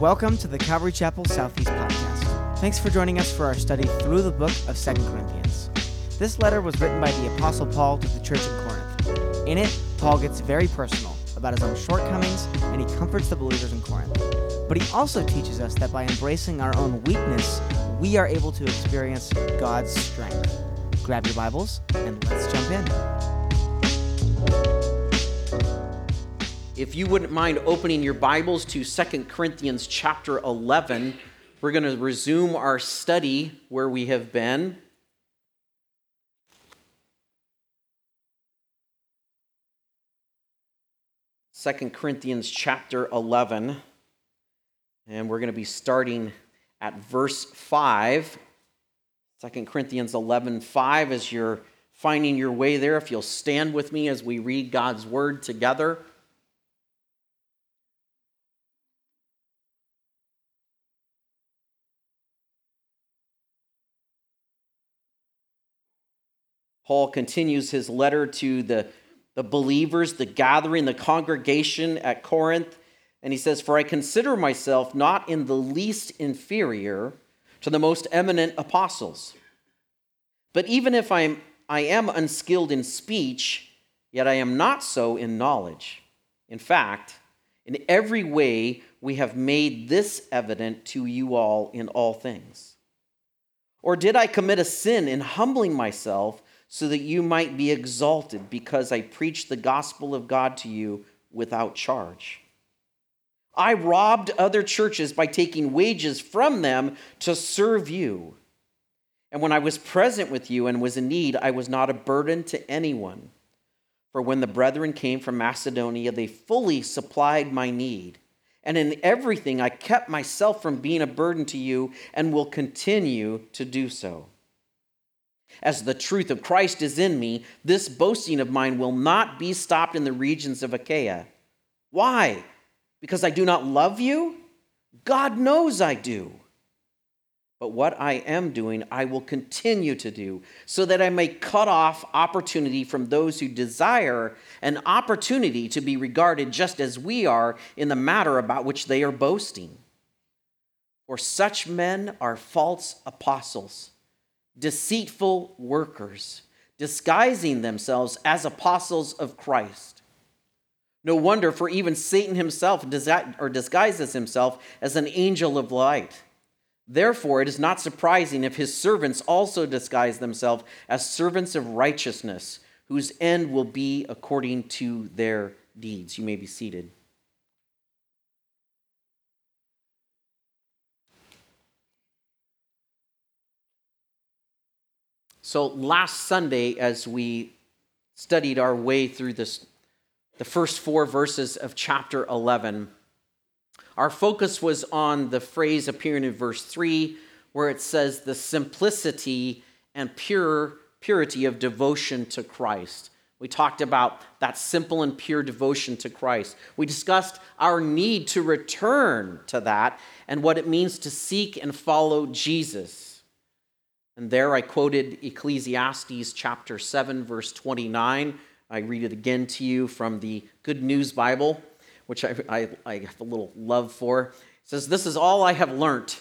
Welcome to the Calvary Chapel Southeast podcast. Thanks for joining us for our study through the book of 2 Corinthians. This letter was written by the Apostle Paul to the church in Corinth. In it, Paul gets very personal about his own shortcomings and he comforts the believers in Corinth. But he also teaches us that by embracing our own weakness, we are able to experience God's strength. Grab your Bibles and let's jump in. If you wouldn't mind opening your Bibles to 2 Corinthians chapter 11, we're going to resume our study where we have been. Second Corinthians chapter 11, and we're going to be starting at verse 5. 2 Corinthians 11, 5, as you're finding your way there, if you'll stand with me as we read God's word together. Paul continues his letter to the, the believers, the gathering, the congregation at Corinth. And he says, For I consider myself not in the least inferior to the most eminent apostles. But even if I am, I am unskilled in speech, yet I am not so in knowledge. In fact, in every way we have made this evident to you all in all things. Or did I commit a sin in humbling myself? So that you might be exalted because I preached the gospel of God to you without charge. I robbed other churches by taking wages from them to serve you. And when I was present with you and was in need, I was not a burden to anyone. For when the brethren came from Macedonia, they fully supplied my need. And in everything, I kept myself from being a burden to you and will continue to do so. As the truth of Christ is in me, this boasting of mine will not be stopped in the regions of Achaia. Why? Because I do not love you? God knows I do. But what I am doing, I will continue to do, so that I may cut off opportunity from those who desire an opportunity to be regarded just as we are in the matter about which they are boasting. For such men are false apostles deceitful workers, disguising themselves as apostles of Christ. No wonder, for even Satan himself or disguises himself as an angel of light. Therefore, it is not surprising if his servants also disguise themselves as servants of righteousness, whose end will be according to their deeds. You may be seated. So last Sunday, as we studied our way through this, the first four verses of chapter 11, our focus was on the phrase appearing in verse 3, where it says the simplicity and pure purity of devotion to Christ. We talked about that simple and pure devotion to Christ. We discussed our need to return to that and what it means to seek and follow Jesus. And there I quoted Ecclesiastes chapter 7, verse 29. I read it again to you from the Good News Bible, which I, I, I have a little love for. It says, This is all I have learnt.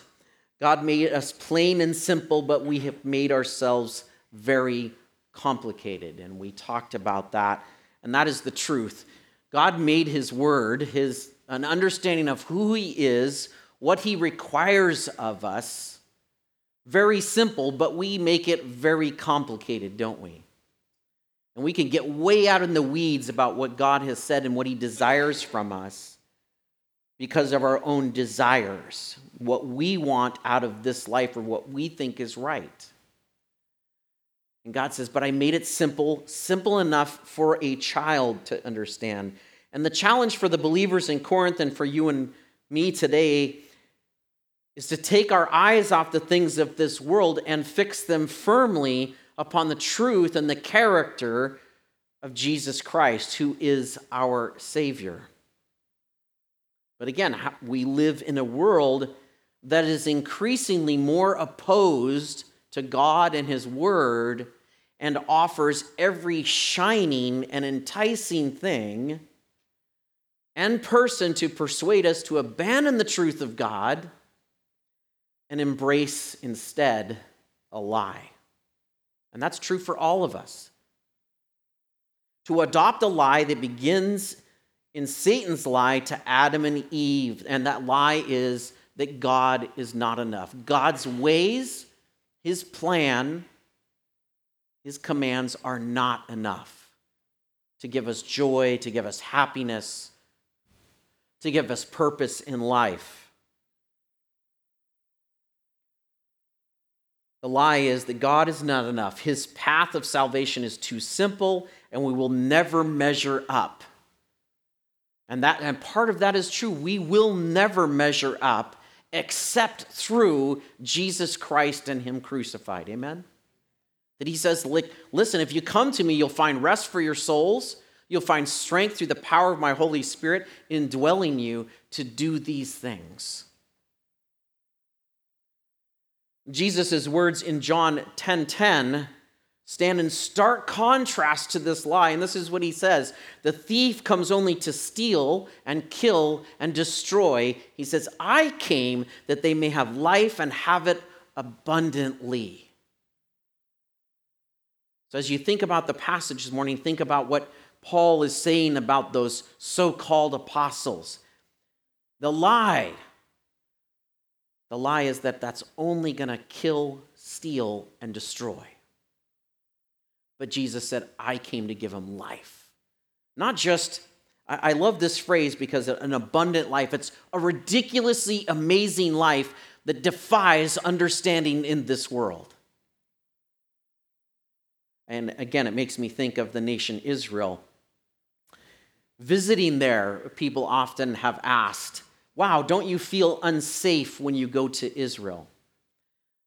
God made us plain and simple, but we have made ourselves very complicated. And we talked about that. And that is the truth. God made his word, his an understanding of who he is, what he requires of us very simple, but we make it very complicated, don't we? And we can get way out in the weeds about what God has said and what He desires from us because of our own desires, what we want out of this life or what we think is right. And God says, But I made it simple, simple enough for a child to understand. And the challenge for the believers in Corinth and for you and me today is to take our eyes off the things of this world and fix them firmly upon the truth and the character of Jesus Christ, who is our Savior. But again, we live in a world that is increasingly more opposed to God and His Word and offers every shining and enticing thing and person to persuade us to abandon the truth of God and embrace instead a lie. And that's true for all of us. To adopt a lie that begins in Satan's lie to Adam and Eve, and that lie is that God is not enough. God's ways, his plan, his commands are not enough to give us joy, to give us happiness, to give us purpose in life. The lie is that God is not enough. His path of salvation is too simple, and we will never measure up. And, that, and part of that is true. We will never measure up except through Jesus Christ and Him crucified. Amen? That He says, listen, if you come to me, you'll find rest for your souls. You'll find strength through the power of my Holy Spirit indwelling you to do these things. Jesus' words in John 10 10 stand in stark contrast to this lie. And this is what he says The thief comes only to steal and kill and destroy. He says, I came that they may have life and have it abundantly. So, as you think about the passage this morning, think about what Paul is saying about those so called apostles. The lie, the lie is that that's only going to kill, steal, and destroy. But Jesus said, I came to give him life. Not just, I, love this phrase because an abundant life, it's a ridiculously amazing life that defies understanding in this world. And again, it makes me think of the nation Israel Visiting there, people often have asked, Wow, don't you feel unsafe when you go to Israel?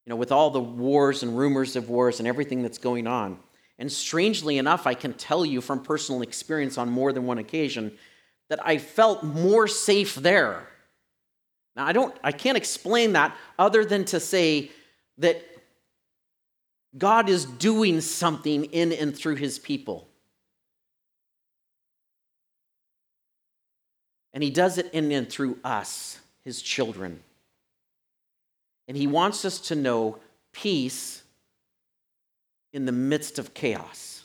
You know, with all the wars and rumors of wars and everything that's going on. And strangely enough, I can tell you from personal experience on more than one occasion that I felt more safe there. Now, I don't I can't explain that other than to say that God is doing something in and through his people. And he does it in and through us, his children. And he wants us to know peace in the midst of chaos.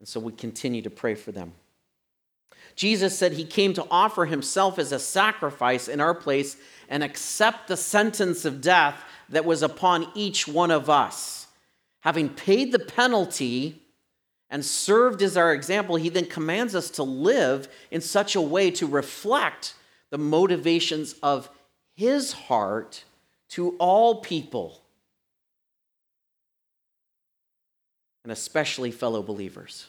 And so we continue to pray for them. Jesus said he came to offer himself as a sacrifice in our place and accept the sentence of death that was upon each one of us. Having paid the penalty, and served as our example, he then commands us to live in such a way to reflect the motivations of his heart to all people, and especially fellow believers.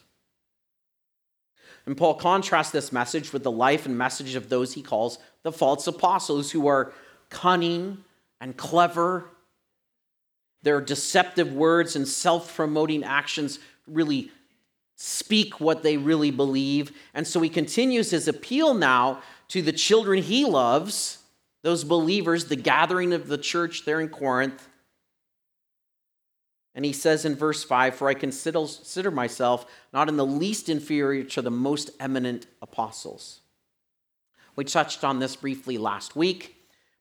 And Paul contrasts this message with the life and message of those he calls the false apostles, who are cunning and clever. Their deceptive words and self promoting actions really speak what they really believe. And so he continues his appeal now to the children he loves, those believers, the gathering of the church there in Corinth. And he says in verse 5 For I consider myself not in the least inferior to the most eminent apostles. We touched on this briefly last week.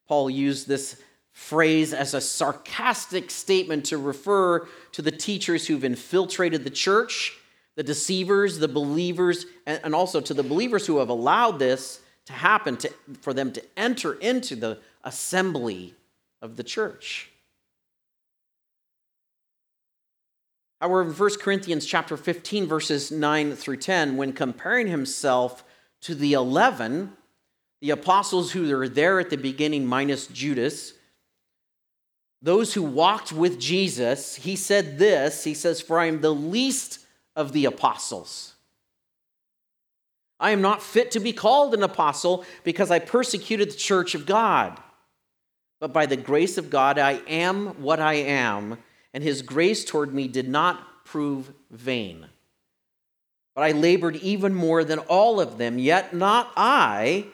Paul used this phrase as a sarcastic statement to refer to the teachers who've infiltrated the church the deceivers, the believers, and, also to the believers who have allowed this to happen, to, for them to enter into the assembly of the church. However, in 1 Corinthians chapter 15, verses 9 through 10, when comparing himself to the 11, the apostles who were there at the beginning, minus Judas, those who walked with Jesus, he said this He says, For I am the least of the apostles. I am not fit to be called an apostle because I persecuted the church of God. But by the grace of God, I am what I am, and his grace toward me did not prove vain. But I labored even more than all of them, yet not I,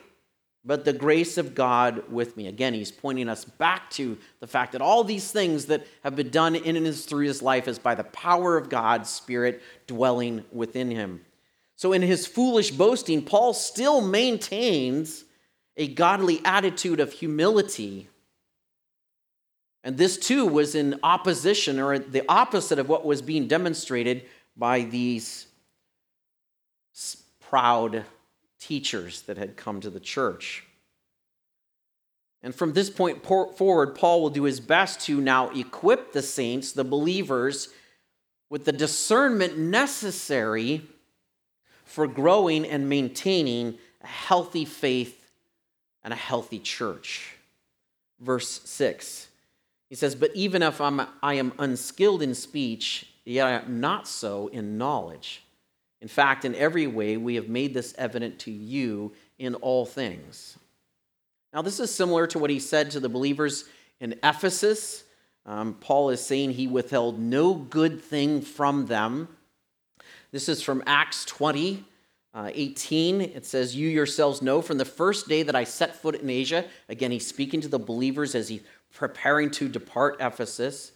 but the grace of God with me. Again, he's pointing us back to the fact that all these things that have been done in and through his life is by the power of God's Spirit dwelling within him. So, in his foolish boasting, Paul still maintains a godly attitude of humility. And this too was in opposition or the opposite of what was being demonstrated by these proud teachers that had come to the church. And from this point forward, Paul will do his best to now equip the saints, the believers, with the discernment necessary for growing and maintaining a healthy faith and a healthy church. Verse 6. He says, But even if I'm, I am unskilled in speech, yet I am not so in knowledge. In fact, in every way, we have made this evident to you in all things. Now, this is similar to what he said to the believers in Ephesus. Um, Paul is saying he withheld no good thing from them this is from Acts 20, uh, 18. It says, You yourselves know from the first day that I set foot in Asia, again, he's speaking to the believers as he's preparing to depart Ephesus,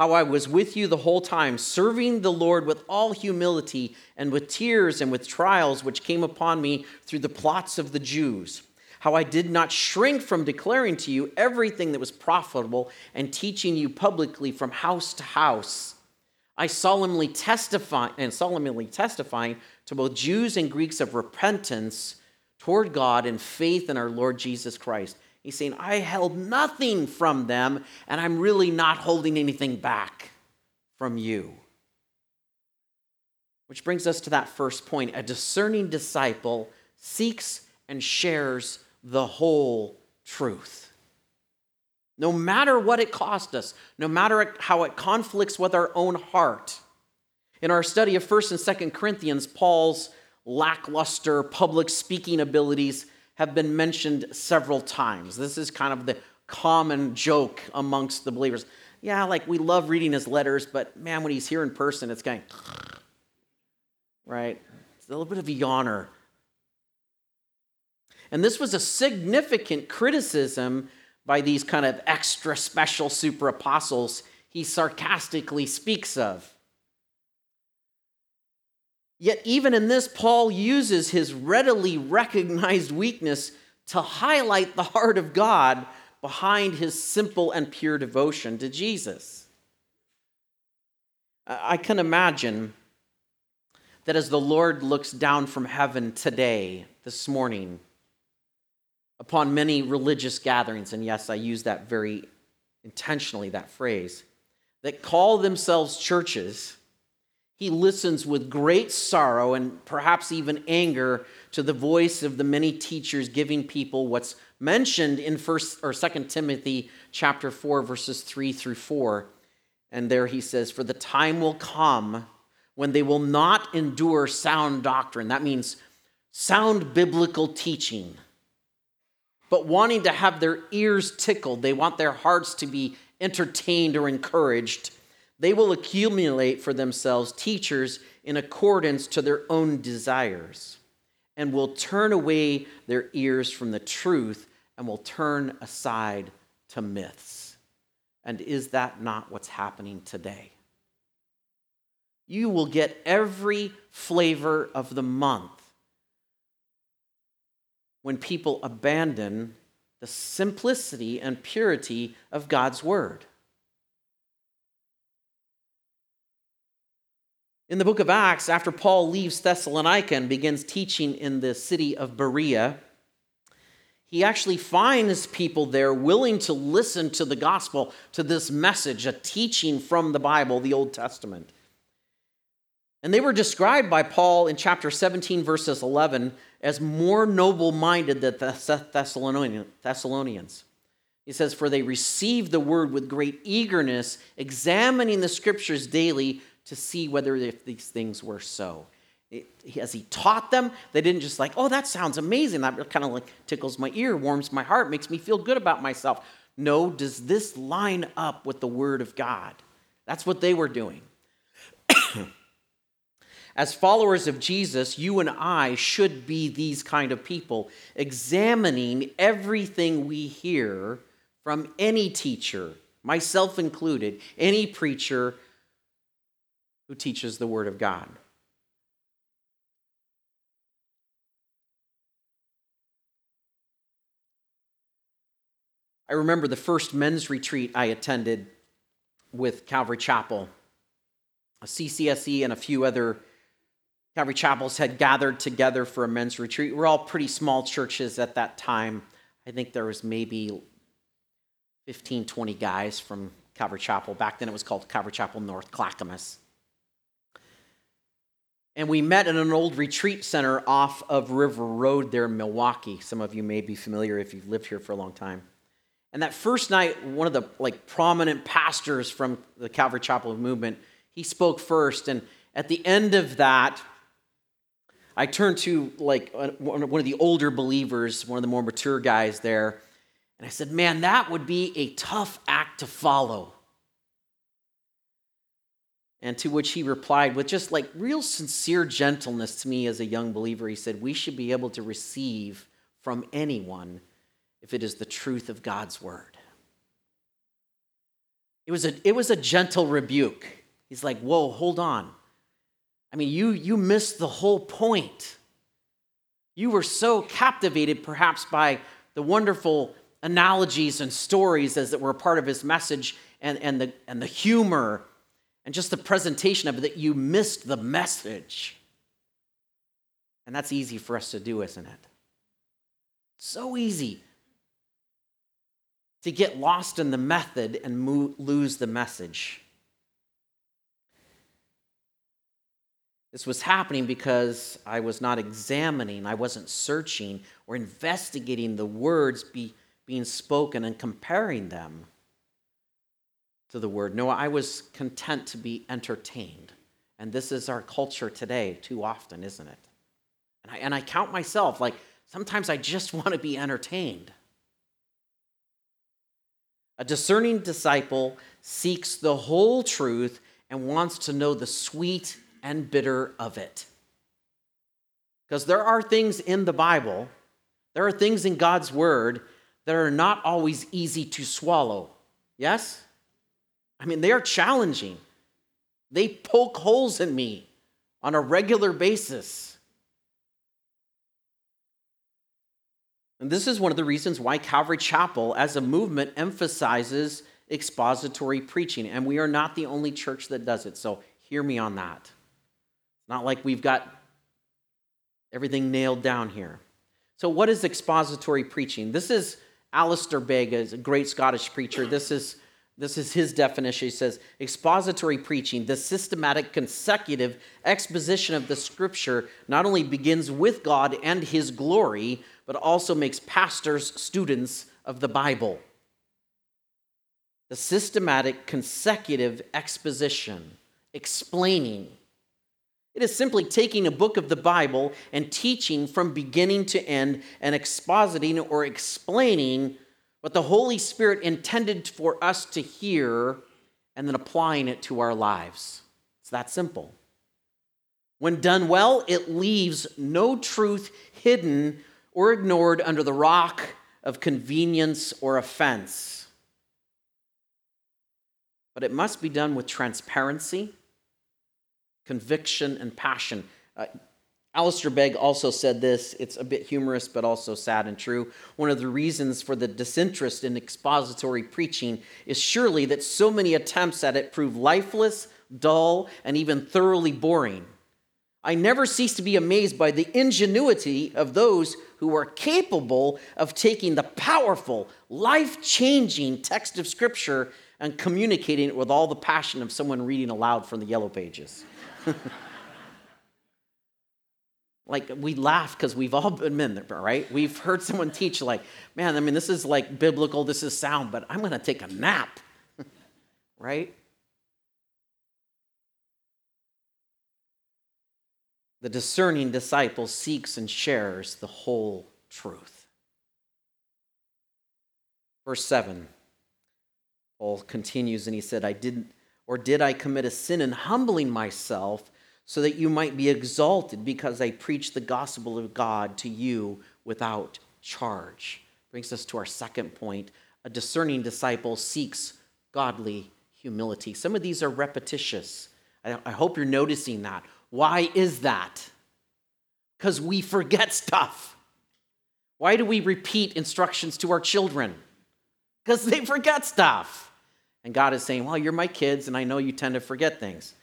how I was with you the whole time, serving the Lord with all humility and with tears and with trials which came upon me through the plots of the Jews. How I did not shrink from declaring to you everything that was profitable and teaching you publicly from house to house I solemnly testify and solemnly testifying to both Jews and Greeks of repentance toward God and faith in our Lord Jesus Christ. He's saying, I held nothing from them, and I'm really not holding anything back from you. Which brings us to that first point. A discerning disciple seeks and shares the whole truth no matter what it cost us, no matter how it conflicts with our own heart. In our study of 1st and 2nd Corinthians, Paul's lackluster public speaking abilities have been mentioned several times. This is kind of the common joke amongst the believers. Yeah, like we love reading his letters, but man, when he's here in person, it's going, right? It's a little bit of a yawner. And this was a significant criticism by these kind of extra special super apostles he sarcastically speaks of. Yet, even in this, Paul uses his readily recognized weakness to highlight the heart of God behind his simple and pure devotion to Jesus. I can imagine that as the Lord looks down from heaven today, this morning, upon many religious gatherings, and yes, I use that very intentionally, that phrase, that call themselves churches, he listens with great sorrow and perhaps even anger to the voice of the many teachers giving people what's mentioned in first or second timothy chapter 4 verses 3 through 4 and there he says for the time will come when they will not endure sound doctrine that means sound biblical teaching but wanting to have their ears tickled. They want their hearts to be entertained or encouraged. They will accumulate for themselves teachers in accordance to their own desires and will turn away their ears from the truth and will turn aside to myths. And is that not what's happening today? You will get every flavor of the month when people abandon the simplicity and purity of God's Word. In the book of Acts, after Paul leaves Thessalonica and begins teaching in the city of Berea, he actually finds people there willing to listen to the gospel, to this message, a teaching from the Bible, the Old Testament. And they were described by Paul in chapter 17, verses 11, as more noble minded than the Thessalonians. He says, For they received the word with great eagerness, examining the scriptures daily to see whether if these things were so. It, as he taught them, they didn't just like, oh, that sounds amazing. That kind of like tickles my ear, warms my heart, makes me feel good about myself. No, does this line up with the word of God? That's what they were doing. As followers of Jesus, you and I should be these kind of people, examining everything we hear from any teacher, myself included, any preacher who teaches the Word of God. I remember the first men's retreat I attended with Calvary Chapel. A CCSE and a few other Calvary Chapels had gathered together for a men's retreat. We're all pretty small churches at that time. I think there was maybe 15, 20 guys from Calvary Chapel. Back then it was called Calvary Chapel North Clackamas. And we met in an old retreat center off of River Road there in Milwaukie. Some of you may be familiar if you've lived here for a long time. And that first night, one of the like prominent pastors from the Calvary Chapel movement, he spoke first. And at the end of that, I turned to like uh, one of the older believers, one of the more mature guys there, and I said, Man, that would be a tough act to follow. And to which he replied with just like real sincere gentleness to me as a young believer. He said, We should be able to receive from anyone if it is the truth of God's word. It was a, it was a gentle rebuke. He's like, Whoa, hold on. I mean, you, you missed the whole point. You were so captivated, perhaps, by the wonderful analogies and stories as that were a part of his message and, and, the, and the humor and just the presentation of it that you missed the message. And that's easy for us to do, isn't it? So easy to get lost in the method and lose the message. This was happening because I was not examining, I wasn't searching or investigating the words be, being spoken and comparing them to the word. No, I was content to be entertained. And this is our culture today, too often, isn't it? And I, and I count myself like sometimes I just want to be entertained. A discerning disciple seeks the whole truth and wants to know the sweet and bitter of it. Because there are things in the Bible, there are things in God's Word that are not always easy to swallow. Yes? I mean, they are challenging. They poke holes in me on a regular basis. And this is one of the reasons why Calvary Chapel, as a movement, emphasizes expository preaching. And we are not the only church that does it. So hear me on that. It's not like we've got everything nailed down here. So, what is expository preaching? This is Alistair Begg, a great Scottish preacher. This is this is his definition. He says expository preaching, the systematic, consecutive exposition of the scripture, not only begins with God and his glory, but also makes pastors students of the Bible. The systematic, consecutive exposition, explaining. It is simply taking a book of the Bible and teaching from beginning to end and expositing or explaining what the Holy Spirit intended for us to hear and then applying it to our lives. It's that simple. When done well, it leaves no truth hidden or ignored under the rock of convenience or offense. But it must be done with transparency, conviction, and passion. Uh, Alistair Begg also said this. It's a bit humorous, but also sad and true. One of the reasons for the disinterest in expository preaching is surely that so many attempts at it prove lifeless, dull, and even thoroughly boring. I never cease to be amazed by the ingenuity of those who are capable of taking the powerful, life changing text of Scripture and communicating it with all the passion of someone reading aloud from the yellow pages. like we laugh because we've all been men there, right? We've heard someone teach, like, man, I mean, this is like biblical, this is sound, but I'm to take a nap, right? The discerning disciple seeks and shares the whole truth. Verse 7, Paul continues and he said, I didn't, or did I commit a sin in humbling myself? So that you might be exalted because I preach the gospel of God to you without charge. Brings us to our second point. A discerning disciple seeks godly humility. Some of these are repetitious. I, hope you're noticing that. Why is that? Because we forget stuff. Why do we repeat instructions to our children? because they forget stuff. And God is saying, Well, you're my kids, and I know you tend to forget things.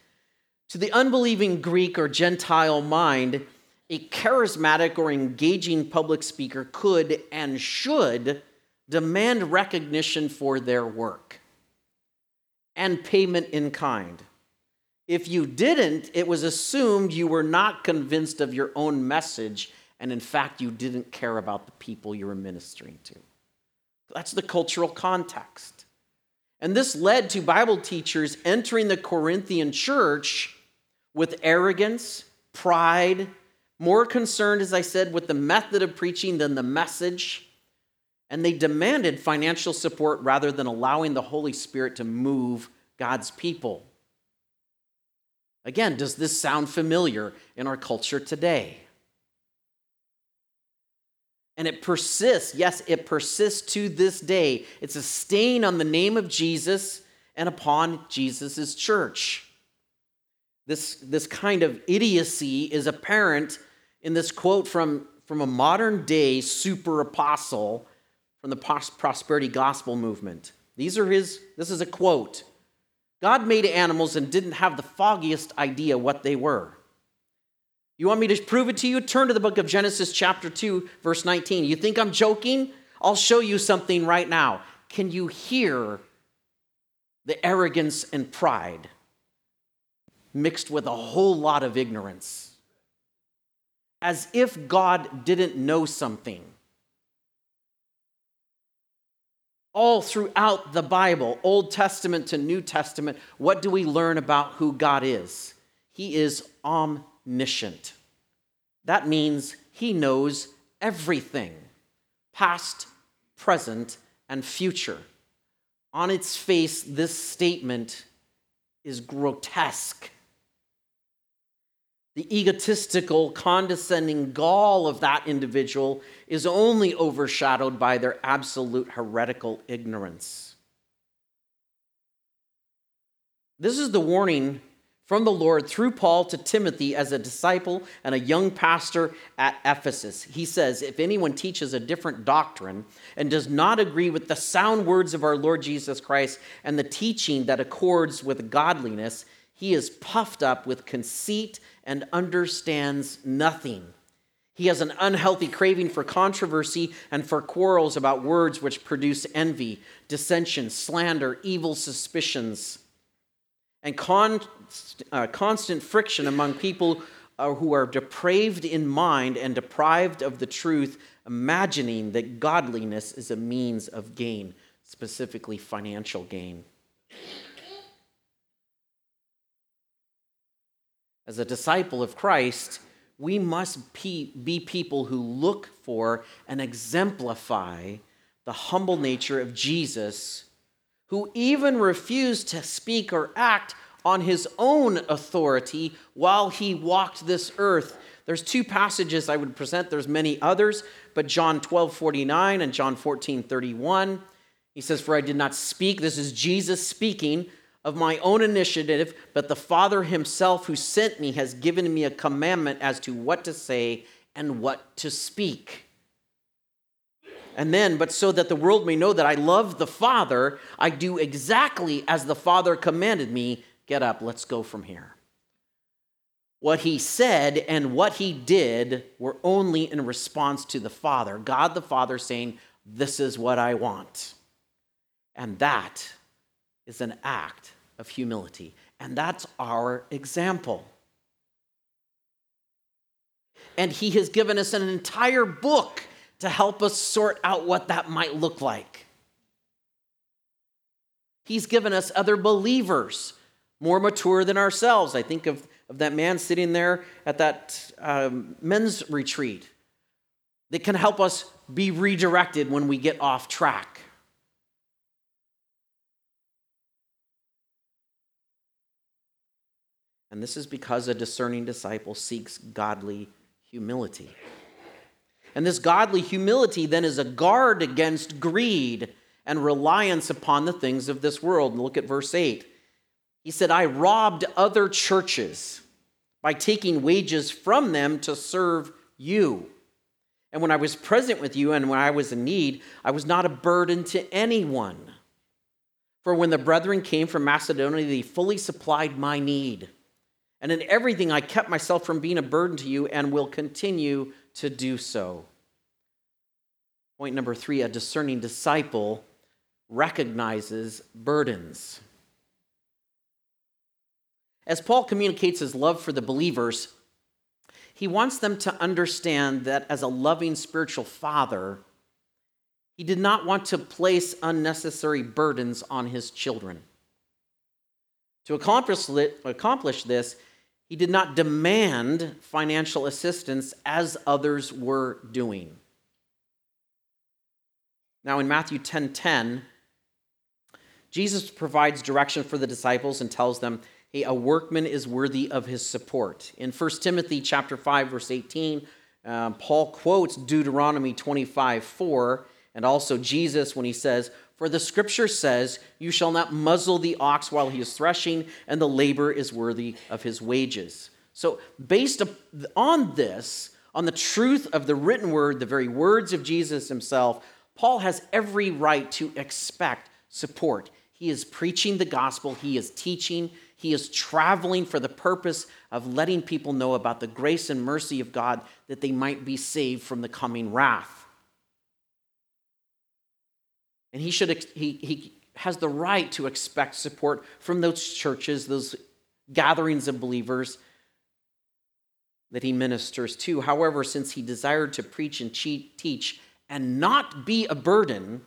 To the unbelieving Greek or Gentile mind, a charismatic or engaging public speaker could and should demand recognition for their work and payment in kind. If you didn't, it was assumed you were not convinced of your own message, and in fact, you didn't care about the people you were ministering to. That's the cultural context. And this led to Bible teachers entering the Corinthian church with arrogance, pride, more concerned, as I said, with the method of preaching than the message. And they demanded financial support rather than allowing the Holy Spirit to move God's people. Again, does this sound familiar in our culture today? And it persists. Yes, it persists to this day. It's a stain on the name of Jesus and upon Jesus' church. This, this kind of idiocy is apparent in this quote from, from a modern day super apostle from the prosperity gospel movement. These are his, this is a quote. God made animals and didn't have the foggiest idea what they were. You want me to prove it to you? Turn to the book of Genesis, chapter 2, verse 19. You think I'm joking? I'll show you something right now. Can you hear the arrogance and pride mixed with a whole lot of ignorance? As if God didn't know something. all throughout the Bible, Old Testament to New Testament, what do we learn about who God is? He is omniscient. That means he knows everything past, present, and future. On its face, this statement is grotesque the egotistical, condescending gall of that individual is only overshadowed by their absolute heretical ignorance. This is the warning from the Lord through Paul to Timothy as a disciple and a young pastor at Ephesus. He says, If anyone teaches a different doctrine and does not agree with the sound words of our Lord Jesus Christ and the teaching that accords with godliness, he is puffed up with conceit and understands nothing. He has an unhealthy craving for controversy and for quarrels about words which produce envy, dissension, slander, evil suspicions, and uh, constant friction among people uh, who are depraved in mind and deprived of the truth, imagining that godliness is a means of gain, specifically financial gain. As a disciple of Christ, we must be people who look for and exemplify the humble nature of Jesus, who even refused to speak or act on his own authority while he walked this earth. There's two passages I would present, there's many others, but John 12 49 and John 14 31. He says, For I did not speak, this is Jesus speaking of my own initiative, but the Father himself who sent me has given me a commandment as to what to say and what to speak. And then, but so that the world may know that I love the Father, I do exactly as the Father commanded me. Get up, let's go from here. What he said and what he did were only in response to the Father. God the Father saying, This is what I want. And that is an act of humility. And that's our example. And he has given us an entire book to help us sort out what that might look like. He's given us other believers more mature than ourselves. I think of, of that man sitting there at that um, men's retreat that can help us be redirected when we get off track. And this is because a discerning disciple seeks godly humility. And this godly humility then is a guard against greed and reliance upon the things of this world. Look at verse 8. He said, I robbed other churches by taking wages from them to serve you. And when I was present with you and when I was in need, I was not a burden to anyone. For when the brethren came from Macedonia, they fully supplied my need. And in everything, I kept myself from being a burden to you and will continue to do so. Point number three a discerning disciple recognizes burdens. As Paul communicates his love for the believers, he wants them to understand that as a loving spiritual father, he did not want to place unnecessary burdens on his children. To accomplish this, he did not demand financial assistance as others were doing. Now in Matthew 10:10, 10, 10, Jesus provides direction for the disciples and tells them, "Hey, a workman is worthy of his support." In 1 Timothy chapter 5 verse 18, uh, Paul quotes Deuteronomy 25, 4, and also Jesus when he says, For the scripture says, You shall not muzzle the ox while he is threshing, and the labor is worthy of his wages. So, based on this, on the truth of the written word, the very words of Jesus himself, Paul has every right to expect support. He is preaching the gospel, he is teaching, he is traveling for the purpose of letting people know about the grace and mercy of God that they might be saved from the coming wrath. And he, should, he, he has the right to expect support from those churches, those gatherings of believers that he ministers to. However, since he desired to preach and teach and not be a burden,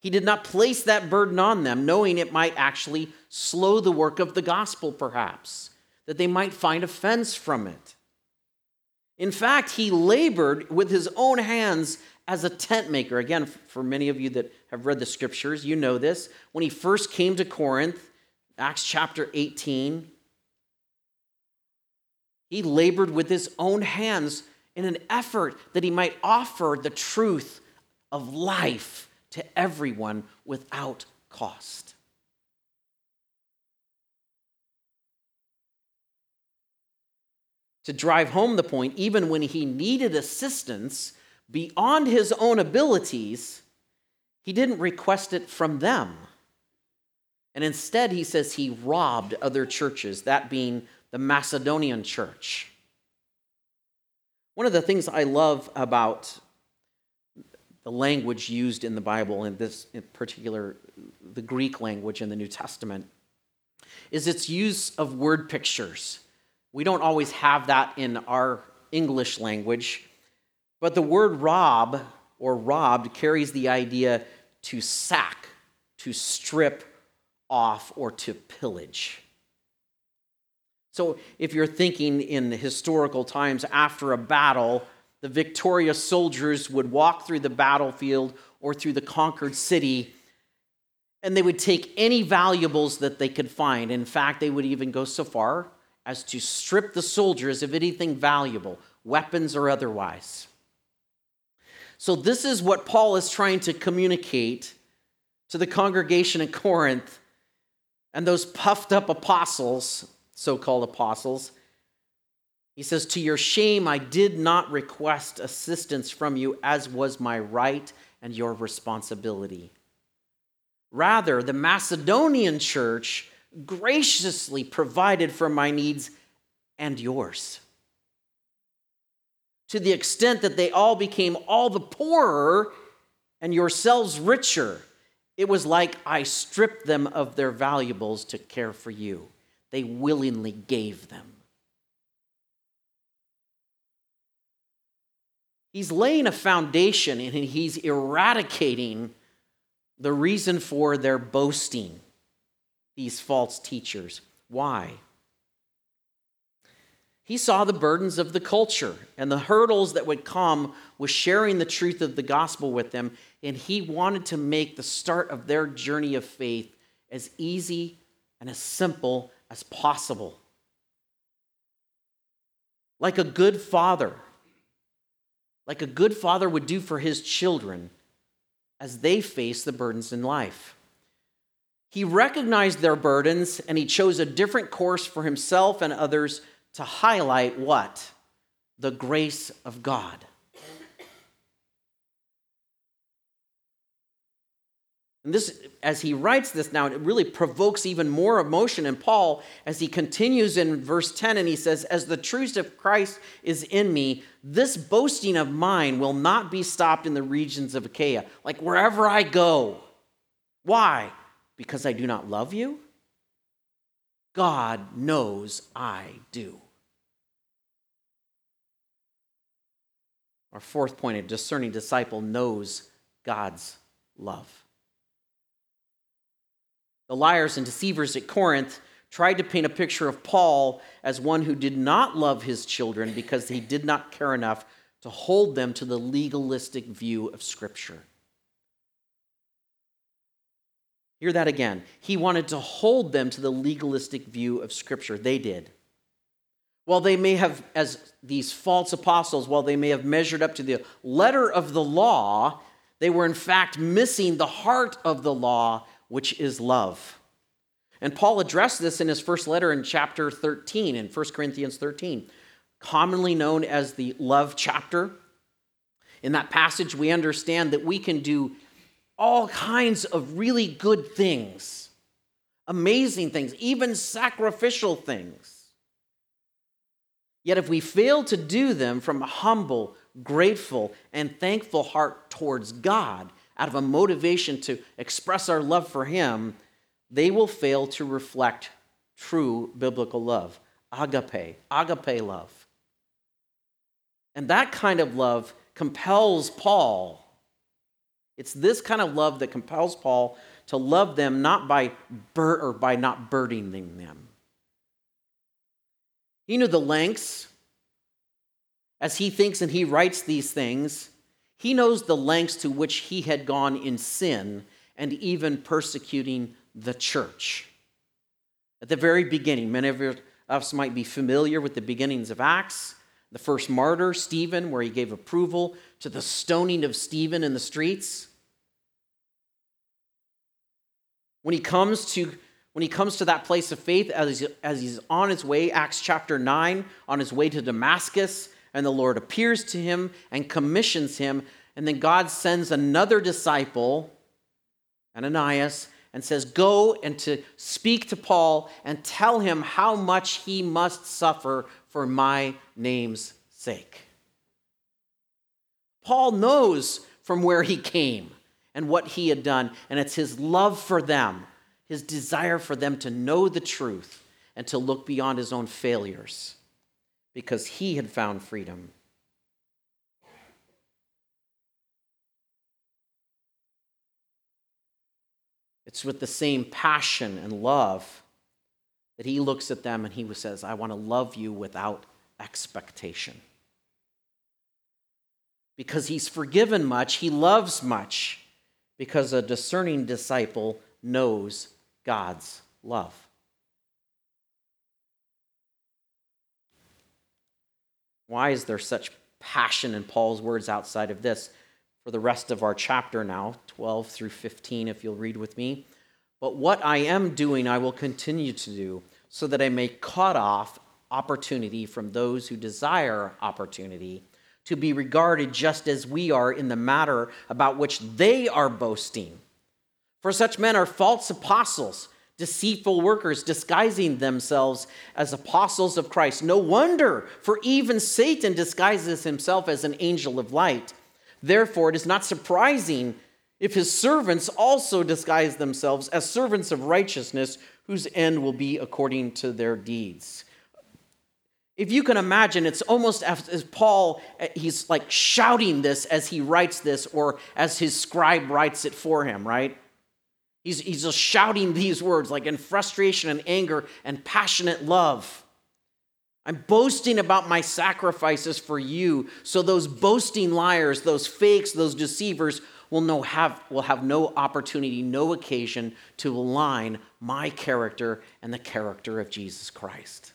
he did not place that burden on them, knowing it might actually slow the work of the gospel, perhaps, that they might find offense from it. In fact, he labored with his own hands as a tent maker. Again, for many of you that have read the scriptures, you know this. When he first came to Corinth, Acts chapter 18, he labored with his own hands in an effort that he might offer the truth of life to everyone without cost. To drive home the point, even when he needed assistance beyond his own abilities, he didn't request it from them. And instead, he says he robbed other churches, that being the Macedonian church. One of the things I love about the language used in the Bible, in this in particular, the Greek language in the New Testament, is its use of word pictures. We don't always have that in our English language, but the word rob or robbed carries the idea to sack, to strip off, or to pillage. So if you're thinking in historical times after a battle, the victorious soldiers would walk through the battlefield or through the conquered city and they would take any valuables that they could find. In fact, they would even go so far as to strip the soldiers of anything valuable, weapons or otherwise. So, this is what Paul is trying to communicate to the congregation at Corinth and those puffed up apostles, so called apostles, he says, To your shame, I did not request assistance from you, as was my right and your responsibility. Rather, the Macedonian church graciously provided for my needs and yours. To the extent that they all became all the poorer and yourselves richer, it was like I stripped them of their valuables to care for you. They willingly gave them. He's laying a foundation and he's eradicating the reason for their boasting, these false teachers. Why? He saw the burdens of the culture and the hurdles that would come with sharing the truth of the gospel with them, and he wanted to make the start of their journey of faith as easy and as simple as possible. Like a good father, like a good father would do for his children as they face the burdens in life. He recognized their burdens and he chose a different course for himself and others to highlight what? The grace of God. And this, as he writes this now, it really provokes even more emotion in Paul as he continues in verse 10 and he says, As the truth of Christ is in me, this boasting of mine will not be stopped in the regions of Achaia, like wherever I go. Why? Because I do not love you? God knows I do. Our fourth point a discerning disciple knows God's love. The liars and deceivers at Corinth tried to paint a picture of Paul as one who did not love his children because he did not care enough to hold them to the legalistic view of Scripture. Hear that again. He wanted to hold them to the legalistic view of Scripture. They did. While they may have, as these false apostles, while they may have measured up to the letter of the law, they were in fact missing the heart of the law, which is love. And Paul addressed this in his first letter in chapter 13, in 1 Corinthians 13, commonly known as the love chapter. In that passage, we understand that we can do all kinds of really good things, amazing things, even sacrificial things. Yet if we fail to do them from a humble, grateful, and thankful heart towards God, out of a motivation to express our love for Him, they will fail to reflect true biblical love. Agape, agape love. And that kind of love compels Paul. It's this kind of love that compels Paul to love them not by bur- or by not burdening them. He knew the lengths as he thinks and he writes these things. He knows the lengths to which he had gone in sin and even persecuting the church. At the very beginning, many of us might be familiar with the beginnings of Acts. The first martyr, Stephen, where he gave approval to the stoning of Stephen in the streets. When he comes to when he comes to that place of faith as he's, as he's on his way, Acts chapter 9, on his way to Damascus, and the Lord appears to him and commissions him. And then God sends another disciple, Ananias, and says, Go and to speak to Paul and tell him how much he must suffer for my name's sake. Paul knows from where he came and what he had done, and it's his love for them his desire for them to know the truth and to look beyond his own failures because he had found freedom. It's with the same passion and love that he looks at them and he says, I want to love you without expectation. Because he's forgiven much, he loves much, because a discerning disciple knows God's love. Why is there such passion in Paul's words outside of this? For the rest of our chapter now, 12 through 15, if you'll read with me. But what I am doing, I will continue to do, so that I may cut off opportunity from those who desire opportunity to be regarded just as we are in the matter about which they are boasting. For such men are false apostles, deceitful workers, disguising themselves as apostles of Christ. No wonder, for even Satan disguises himself as an angel of light. Therefore, it is not surprising if his servants also disguise themselves as servants of righteousness, whose end will be according to their deeds. If you can imagine, it's almost as Paul, eh, he's like shouting this as he writes this, or as his scribe writes it for him, right? He's, he's just shouting these words like in frustration and anger and passionate love. I'm boasting about my sacrifices for you, so those boasting liars, those fakes, those deceivers will, no have, will have no opportunity, no occasion to align my character and the character of Jesus Christ.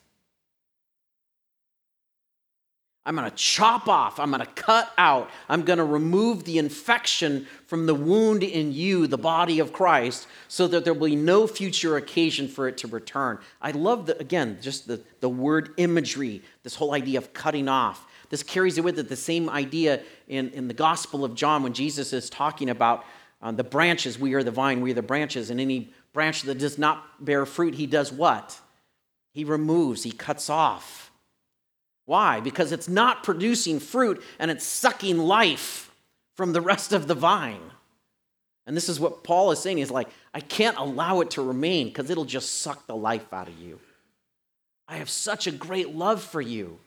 I'm going to chop off, I'm going to cut out, I'm going to remove the infection from the wound in you, the body of Christ, so that there will be no future occasion for it to return. I love, the, again, just the, the word imagery, this whole idea of cutting off. This carries it with it the same idea in, in the Gospel of John when Jesus is talking about um, the branches, we are the vine, we are the branches, and any branch that does not bear fruit, he does what? He removes, he cuts off. Why? Because it's not producing fruit and it's sucking life from the rest of the vine. And this is what Paul is saying. He's like, I can't allow it to remain because it'll just suck the life out of you. I have such a great love for you.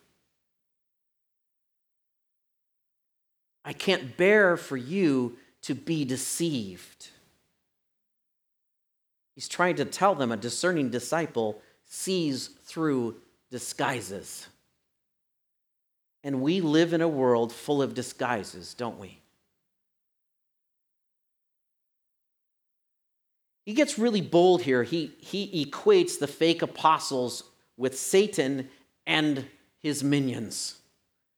I can't bear for you to be deceived. He's trying to tell them a discerning disciple sees through disguises. And we live in a world full of disguises, don't we? He gets really bold here. He, he equates the fake apostles with Satan and his minions.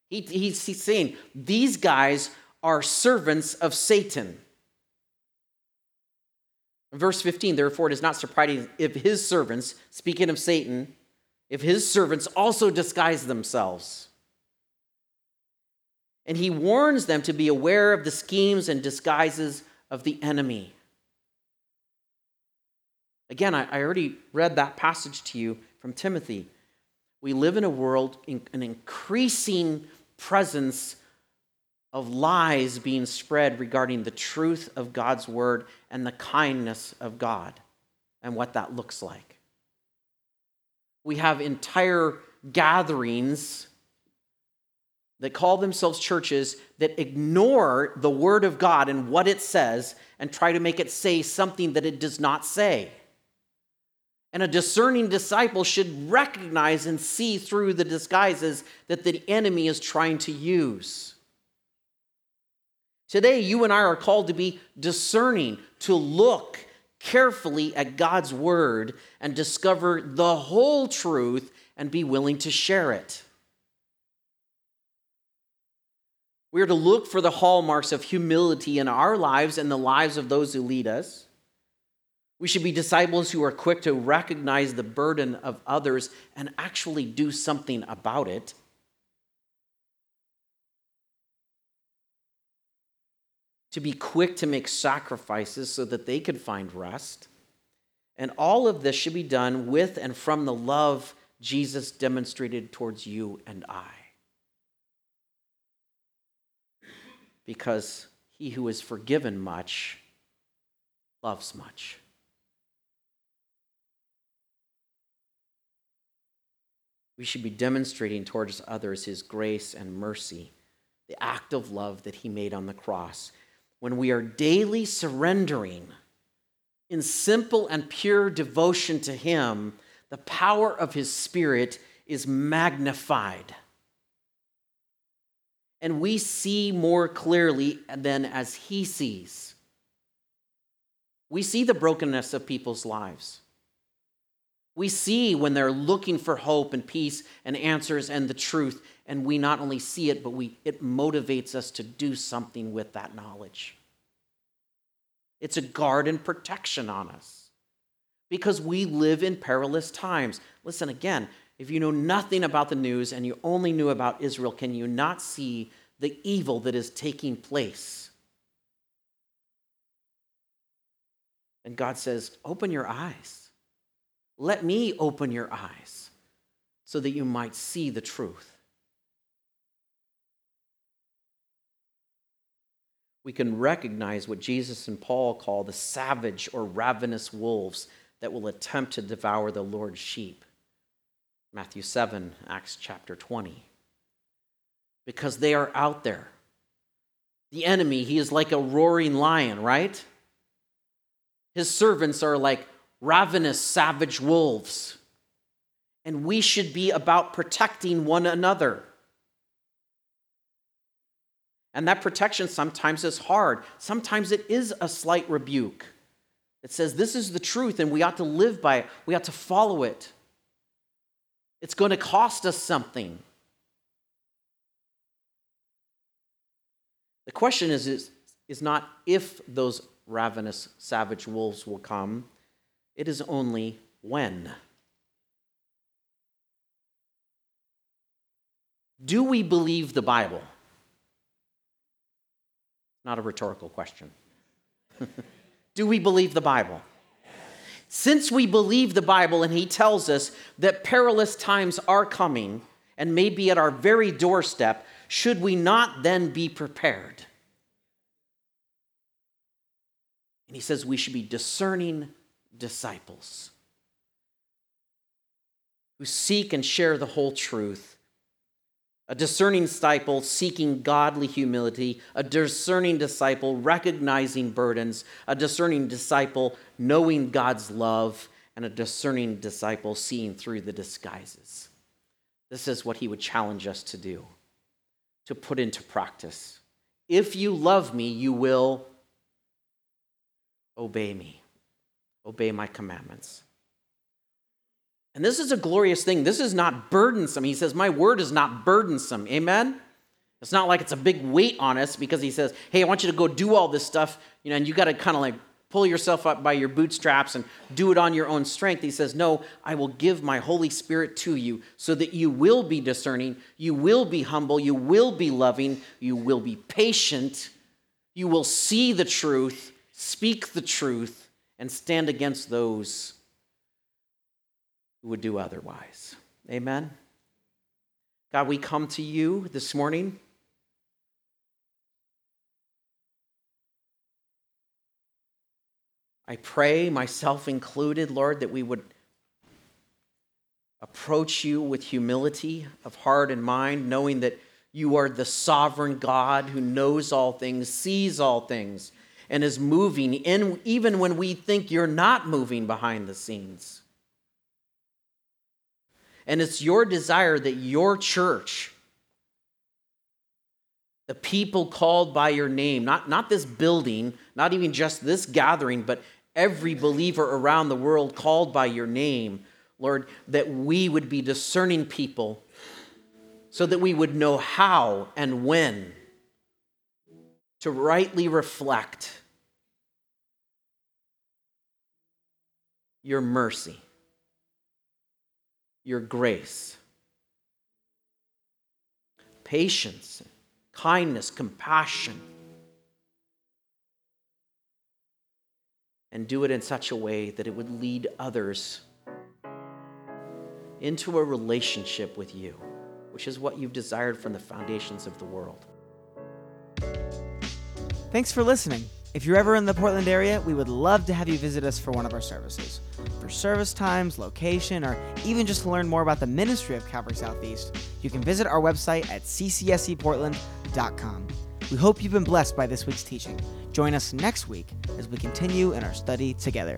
He, he's, he's saying these guys are servants of Satan. Verse 15, therefore, it is not surprising if his servants, speaking of Satan, if his servants also disguise themselves. And he warns them to be aware of the schemes and disguises of the enemy. Again, I, I already read that passage to you from Timothy. We live in a world, in, an increasing presence of lies being spread regarding the truth of God's word and the kindness of God and what that looks like. We have entire gatherings that call themselves churches that ignore the word of God and what it says and try to make it say something that it does not say. And a discerning disciple should recognize and see through the disguises that the enemy is trying to use. Today, you and I are called to be discerning, to look carefully at God's word and discover the whole truth and be willing to share it. We are to look for the hallmarks of humility in our lives and the lives of those who lead us. We should be disciples who are quick to recognize the burden of others and actually do something about it. To be quick to make sacrifices so that they could find rest. And all of this should be done with and from the love Jesus demonstrated towards you and I. Because he who is forgiven much loves much. We should be demonstrating towards others his grace and mercy, the act of love that he made on the cross. When we are daily surrendering in simple and pure devotion to him, the power of his spirit is magnified. And we see more clearly than as he sees. We see the brokenness of people's lives. We see when they're looking for hope and peace and answers and the truth, and we not only see it, but we, it motivates us to do something with that knowledge. It's a guard and protection on us because we live in perilous times. Listen again, if you know nothing about the news and you only knew about Israel, can you not see the evil that is taking place? And God says, Open your eyes. Let me open your eyes so that you might see the truth. We can recognize what Jesus and Paul call the savage or ravenous wolves that will attempt to devour the Lord's sheep. Matthew 7, Acts chapter 20. Because they are out there. The enemy, he is like a roaring lion, right? His servants are like ravenous, savage wolves. And we should be about protecting one another. And that protection sometimes is hard. Sometimes it is a slight rebuke. It says, This is the truth, and we ought to live by it. We ought to follow it. It's going to cost us something. The question is, is, is not if those ravenous, savage wolves will come, it is only when. Do we believe the Bible? Not a rhetorical question. Do we believe the Bible? Since we believe the Bible and he tells us that perilous times are coming and may be at our very doorstep, should we not then be prepared? And he says we should be discerning disciples who seek and share the whole truth. A discerning disciple seeking godly humility, a discerning disciple recognizing burdens, a discerning disciple knowing God's love, and a discerning disciple seeing through the disguises. This is what he would challenge us to do, to put into practice. If you love me, you will obey me, obey my commandments. And this is a glorious thing. This is not burdensome. He says, My word is not burdensome. Amen? It's not like it's a big weight on us because he says, Hey, I want you to go do all this stuff, you know, and you got to kind of like pull yourself up by your bootstraps and do it on your own strength. He says, No, I will give my Holy Spirit to you so that you will be discerning, you will be humble, you will be loving, you will be patient, you will see the truth, speak the truth, and stand against those who would do otherwise. Amen. God, we come to you this morning. I pray, myself included, Lord, that we would approach you with humility of heart and mind, knowing that you are the sovereign God who knows all things, sees all things, and is moving, in, even when we think you're not moving behind the scenes. And it's your desire that your church, the people called by your name, not, not this building, not even just this gathering, but every believer around the world called by your name, Lord, that we would be discerning people so that we would know how and when to rightly reflect your mercy your grace. Patience, kindness, compassion. And do it in such a way that it would lead others into a relationship with you, which is what you've desired from the foundations of the world. Thanks for listening. If you're ever in the Portland area, we would love to have you visit us for one of our services. For service times, location, or even just to learn more about the ministry of Calvary Southeast, you can visit our website at ccseportland.com. We hope you've been blessed by this week's teaching. Join us next week as we continue in our study together.